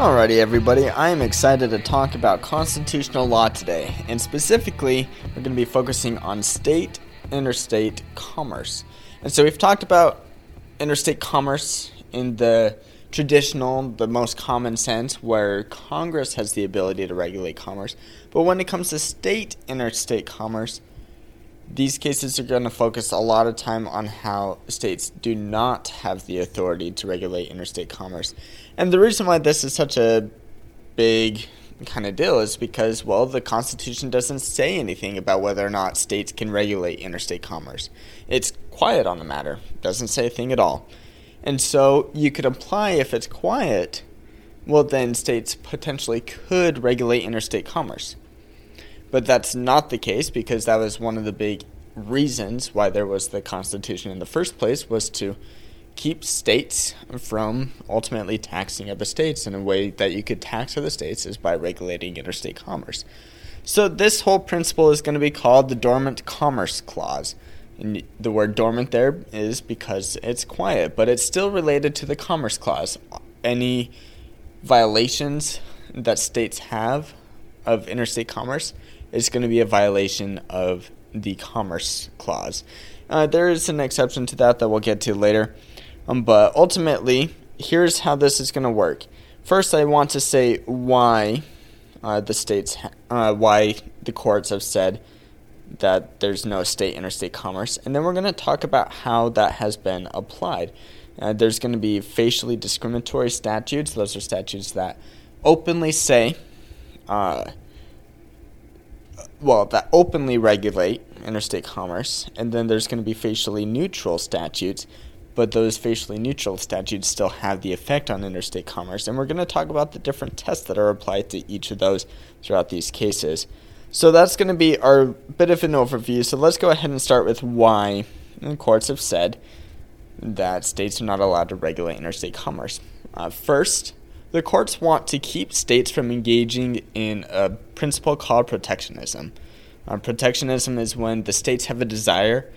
Alrighty, everybody, I am excited to talk about constitutional law today, and specifically, we're going to be focusing on state interstate commerce. And so, we've talked about interstate commerce in the traditional, the most common sense, where Congress has the ability to regulate commerce. But when it comes to state interstate commerce, these cases are going to focus a lot of time on how states do not have the authority to regulate interstate commerce. And the reason why this is such a big kind of deal is because, well, the Constitution doesn't say anything about whether or not states can regulate interstate commerce. It's quiet on the matter, doesn't say a thing at all. And so you could imply if it's quiet, well, then states potentially could regulate interstate commerce. But that's not the case because that was one of the big reasons why there was the Constitution in the first place was to keep states from ultimately taxing other states in a way that you could tax other states is by regulating interstate commerce. So this whole principle is going to be called the Dormant Commerce Clause. And the word dormant there is because it's quiet, but it's still related to the Commerce Clause. Any violations that states have of interstate commerce is going to be a violation of the Commerce Clause. Uh, there is an exception to that that we'll get to later, um, but ultimately, here's how this is going to work. First, I want to say why uh, the states, uh, why the courts have said that there's no state interstate commerce, and then we're going to talk about how that has been applied. Uh, there's going to be facially discriminatory statutes. Those are statutes that openly say uh, well, that openly regulate interstate commerce, and then there's going to be facially neutral statutes, but those facially neutral statutes still have the effect on interstate commerce, and we're going to talk about the different tests that are applied to each of those throughout these cases. So that's going to be our bit of an overview. So let's go ahead and start with why the courts have said that states are not allowed to regulate interstate commerce. Uh, first, the courts want to keep states from engaging in a principle called protectionism. Uh, protectionism is when the states have a desire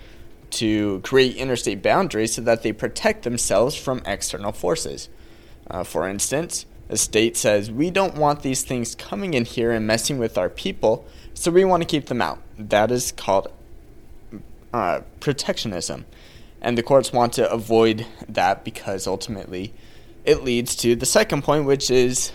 to create interstate boundaries so that they protect themselves from external forces. Uh, for instance, a state says, We don't want these things coming in here and messing with our people, so we want to keep them out. That is called uh, protectionism. And the courts want to avoid that because ultimately it leads to the second point, which is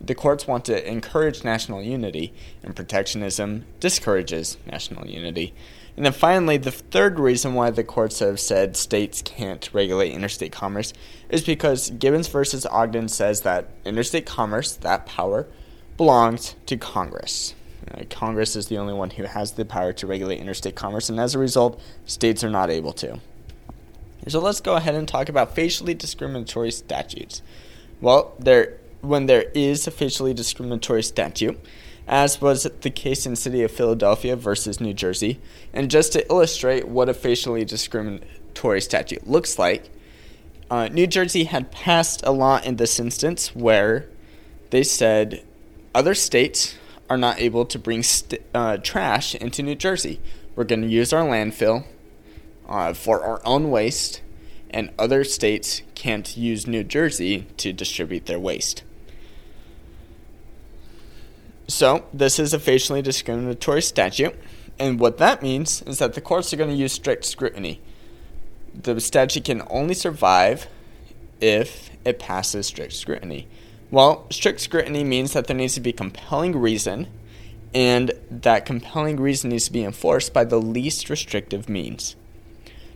the courts want to encourage national unity, and protectionism discourages national unity. And then finally, the third reason why the courts have said states can't regulate interstate commerce is because Gibbons versus Ogden says that interstate commerce, that power, belongs to Congress. Uh, Congress is the only one who has the power to regulate interstate commerce, and as a result, states are not able to. So let's go ahead and talk about facially discriminatory statutes. Well, there when there is a facially discriminatory statute, as was the case in City of Philadelphia versus New Jersey, and just to illustrate what a facially discriminatory statute looks like, uh, New Jersey had passed a law in this instance where they said other states are not able to bring st- uh, trash into New Jersey. We're going to use our landfill uh, for our own waste, and other states can't use New Jersey to distribute their waste. So, this is a facially discriminatory statute, and what that means is that the courts are going to use strict scrutiny. The statute can only survive if it passes strict scrutiny. Well, strict scrutiny means that there needs to be compelling reason, and that compelling reason needs to be enforced by the least restrictive means.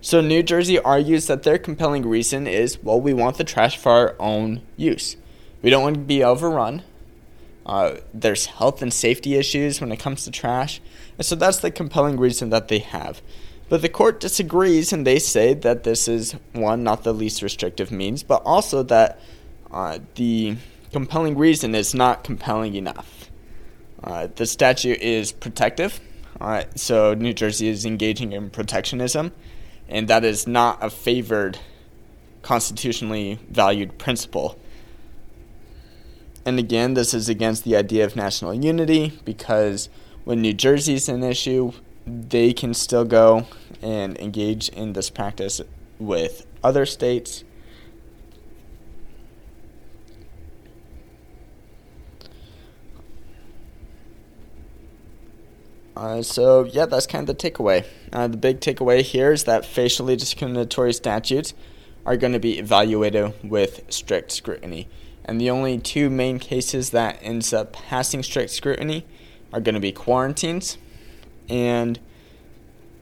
So New Jersey argues that their compelling reason is well, we want the trash for our own use. We don't want to be overrun. Uh, there's health and safety issues when it comes to trash. And so that's the compelling reason that they have. But the court disagrees and they say that this is, one, not the least restrictive means, but also that uh, the compelling reason is not compelling enough. Uh, the statute is protective, uh, so New Jersey is engaging in protectionism and that is not a favored constitutionally valued principle. And again, this is against the idea of national unity because when New Jersey is an issue, they can still go and engage in this practice with other states. Uh, so, yeah, that's kind of the takeaway. Uh, the big takeaway here is that facially discriminatory statutes are going to be evaluated with strict scrutiny. And the only two main cases that ends up passing strict scrutiny are going to be quarantines and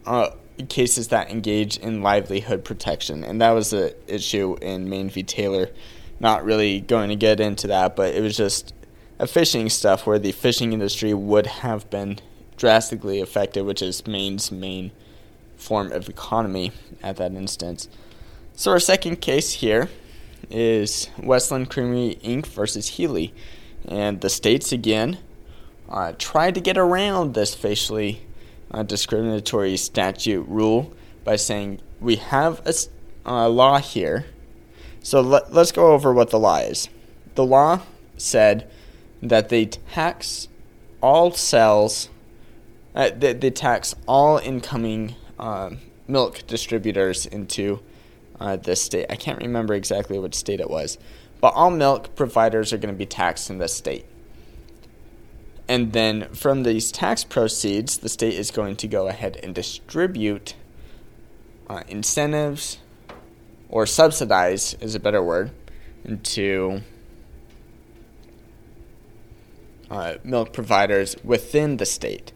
uh, cases that engage in livelihood protection. And that was the issue in Maine v. Taylor. Not really going to get into that, but it was just a fishing stuff where the fishing industry would have been drastically affected, which is Maine's main form of economy at that instance. So our second case here is West Lynn Creamery Inc. versus Healy, and the states again uh, tried to get around this facially uh, discriminatory statute rule by saying we have a uh, law here. So let, let's go over what the law is. The law said that they tax all sales uh, they, they, tax all incoming uh, milk distributors into uh, this state. I can't remember exactly which state it was, but all milk providers are going to be taxed in this state. And then from these tax proceeds, the state is going to go ahead and distribute uh, incentives or subsidize is a better word into uh, milk providers within the state.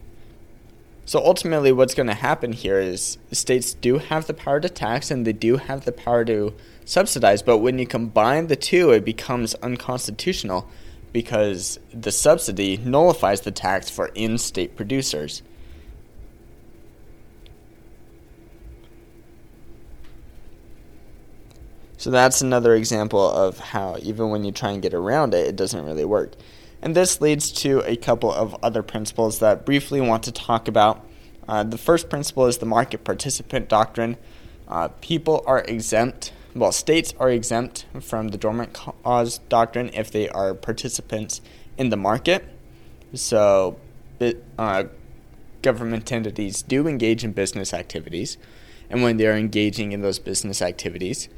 So ultimately, what's going to happen here is states do have the power to tax and they do have the power to subsidize, but when you combine the two, it becomes unconstitutional because the subsidy nullifies the tax for in state producers. So that's another example of how, even when you try and get around it, it doesn't really work. And this leads to a couple of other principles that I briefly want to talk about. Uh, the first principle is the market participant doctrine. Uh, people are exempt, well, states are exempt from the dormant cause doctrine if they are participants in the market. So, uh, government entities do engage in business activities, and when they are engaging in those business activities,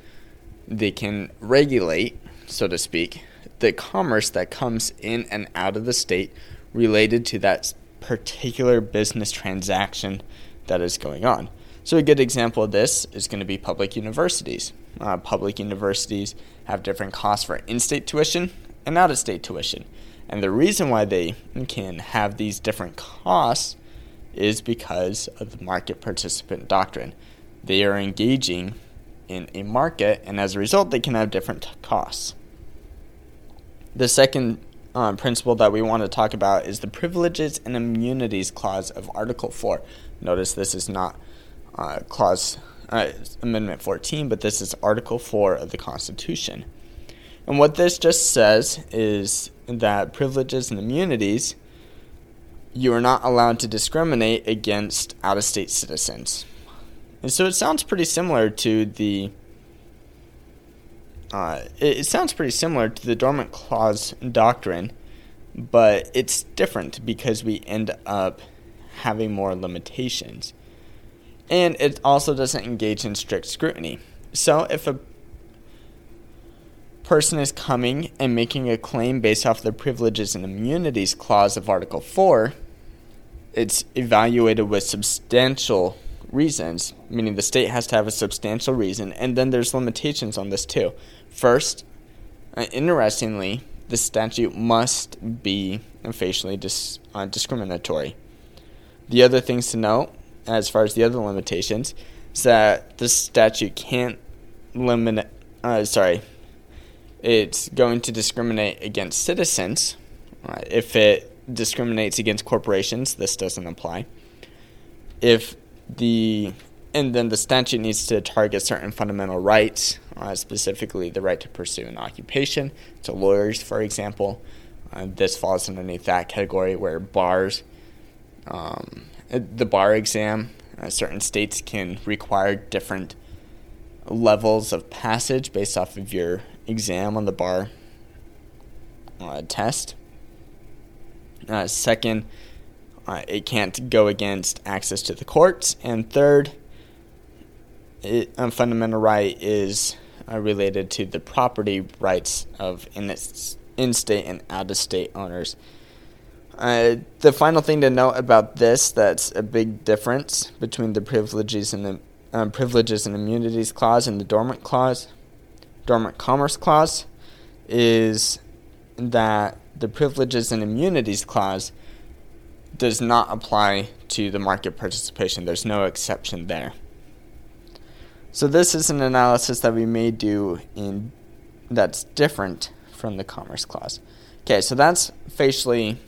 they can regulate, so to speak, the commerce that comes in and out of the state related to that particular business transaction that is going on. So, a good example of this is going to be public universities. Uh, public universities have different costs for in state tuition and out of state tuition. And the reason why they can have these different costs is because of the market participant doctrine. They are engaging in a market, and as a result, they can have different costs. The second um, principle that we want to talk about is the Privileges and Immunities Clause of Article 4. Notice this is not uh, Clause uh, Amendment 14, but this is Article 4 of the Constitution. And what this just says is that privileges and immunities, you are not allowed to discriminate against out of state citizens. And so it sounds pretty similar to the uh, it, it sounds pretty similar to the dormant clause doctrine, but it's different because we end up having more limitations. And it also doesn't engage in strict scrutiny. So if a person is coming and making a claim based off the privileges and immunities clause of Article 4, it's evaluated with substantial reasons, meaning the state has to have a substantial reason, and then there's limitations on this too. First, uh, interestingly, the statute must be facially dis- uh, discriminatory. The other things to note, as far as the other limitations, is that the statute can't limit. Uh, sorry, it's going to discriminate against citizens. Uh, if it discriminates against corporations, this doesn't apply. If the and then the statute needs to target certain fundamental rights, uh, specifically the right to pursue an occupation. So, lawyers, for example, uh, this falls underneath that category where bars, um, the bar exam, uh, certain states can require different levels of passage based off of your exam on the bar uh, test. Uh, second, uh, it can't go against access to the courts. And third, it, a fundamental right is uh, related to the property rights of in, in state and out of state owners. Uh, the final thing to note about this that's a big difference between the privileges and the um, privileges and immunities clause and the dormant clause, dormant commerce clause, is that the privileges and immunities clause does not apply to the market participation. There's no exception there. So this is an analysis that we may do in that's different from the commerce clause. Okay, so that's facially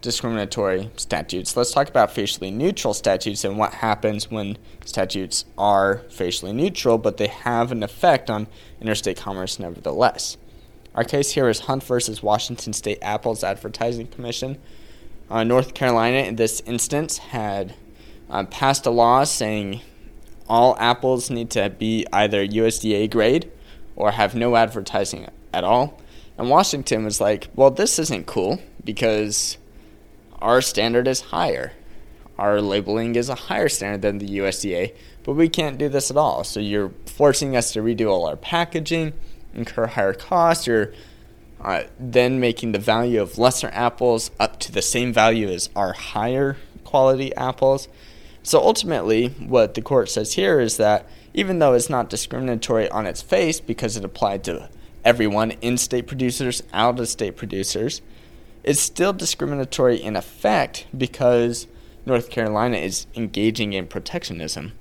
discriminatory statutes. Let's talk about facially neutral statutes and what happens when statutes are facially neutral, but they have an effect on interstate commerce nevertheless. Our case here is Hunt versus Washington State Apples Advertising Commission. Uh, North Carolina, in this instance, had uh, passed a law saying all apples need to be either USDA grade or have no advertising at all. And Washington was like, well, this isn't cool because our standard is higher. Our labeling is a higher standard than the USDA, but we can't do this at all. So you're forcing us to redo all our packaging, incur higher costs. You're uh, then making the value of lesser apples up to the same value as our higher quality apples. So ultimately, what the court says here is that even though it's not discriminatory on its face because it applied to everyone in state producers, out of state producers, it's still discriminatory in effect because North Carolina is engaging in protectionism.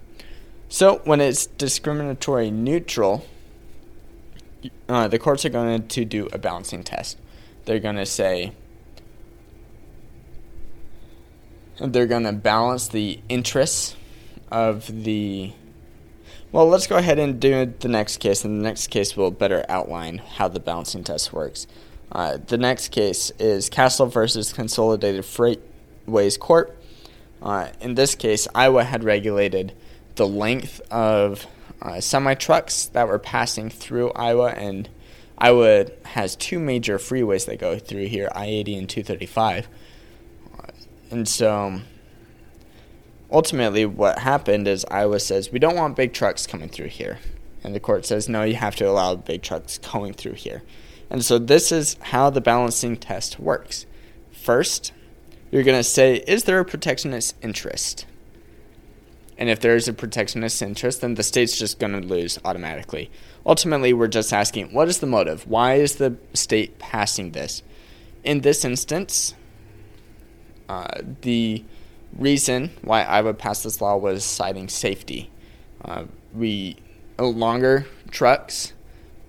So when it's discriminatory neutral, uh, the courts are going to do a balancing test. They're going to say, they're going to balance the interests of the. Well, let's go ahead and do the next case, and the next case will better outline how the balancing test works. Uh, the next case is Kassel versus Consolidated Freightways Corp. Uh, in this case, Iowa had regulated the length of uh, semi trucks that were passing through Iowa, and Iowa has two major freeways that go through here I 80 and 235. Uh, and so ultimately, what happened is Iowa says, We don't want big trucks coming through here. And the court says, No, you have to allow big trucks going through here. And so this is how the balancing test works. First, you're going to say, is there a protectionist interest? And if there is a protectionist interest, then the state's just going to lose automatically. Ultimately, we're just asking, what is the motive? Why is the state passing this? In this instance, uh, the reason why I would pass this law was citing safety. Uh, we longer trucks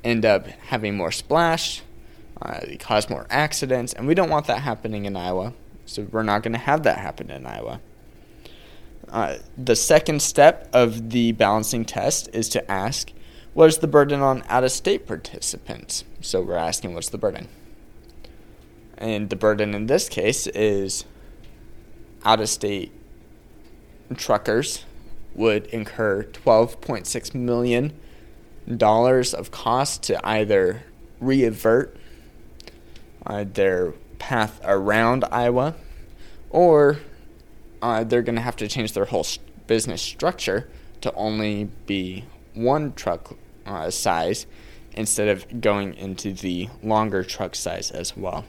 end up having more splash, uh, cause more accidents, and we don't want that happening in Iowa. So we're not going to have that happen in Iowa. Uh, the second step of the balancing test is to ask, what is the burden on out of state participants? So we're asking, what's the burden? And the burden in this case is out of state truckers would incur 12.6 million dollars of cost to either reavert uh, their path around Iowa, or uh, they're going to have to change their whole business structure to only be one truck uh, size instead of going into the longer truck size as well.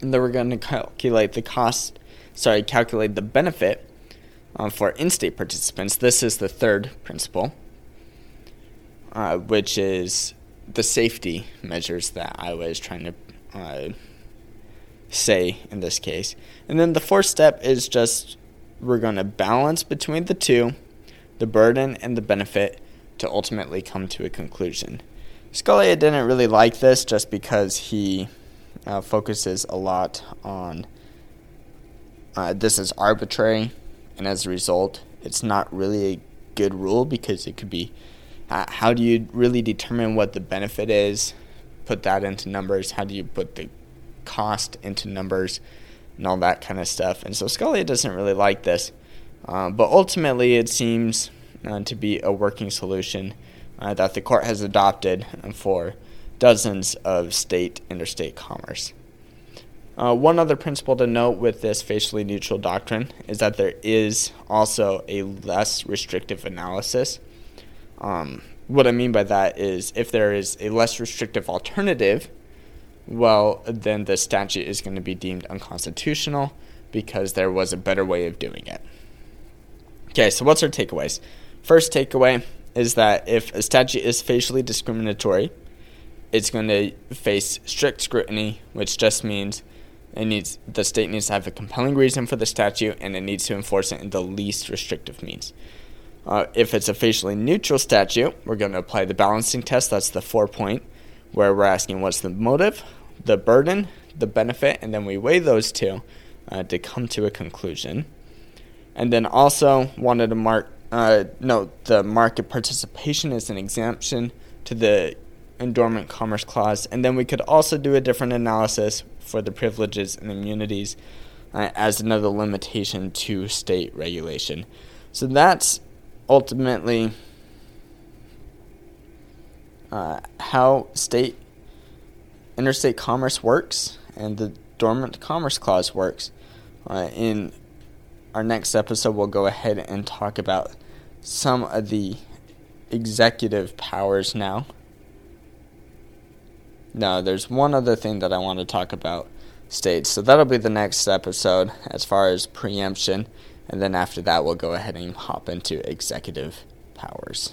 And then we're going to calculate the cost, sorry, calculate the benefit uh, for in state participants. This is the third principle uh, which is the safety measures that I was trying to uh, say in this case. And then the fourth step is just we're going to balance between the two, the burden and the benefit, to ultimately come to a conclusion. Scalia didn't really like this just because he uh, focuses a lot on uh, this is arbitrary, and as a result, it's not really a good rule because it could be how do you really determine what the benefit is? Put that into numbers. How do you put the cost into numbers and all that kind of stuff? And so Scalia doesn't really like this. Uh, but ultimately, it seems uh, to be a working solution uh, that the court has adopted for dozens of state interstate commerce. Uh, one other principle to note with this facially neutral doctrine is that there is also a less restrictive analysis um, what I mean by that is if there is a less restrictive alternative well, then the statute is going to be deemed unconstitutional because there was a better way of doing it. Okay, so what's our takeaways? First takeaway is that if a statute is facially discriminatory, it's going to face strict scrutiny, which just means it needs the state needs to have a compelling reason for the statute and it needs to enforce it in the least restrictive means. Uh, if it's a facially neutral statute, we're going to apply the balancing test. That's the four point, where we're asking what's the motive, the burden, the benefit, and then we weigh those two uh, to come to a conclusion. And then also wanted to mark uh, note the market participation is an exemption to the Dormant Commerce Clause, and then we could also do a different analysis for the privileges and immunities uh, as another limitation to state regulation. So that's ultimately uh, how state interstate commerce works and the Dormant Commerce Clause works. Uh, in our next episode, we'll go ahead and talk about some of the executive powers now no, there's one other thing that I want to talk about states. So that'll be the next episode as far as preemption. And then after that, we'll go ahead and hop into executive powers.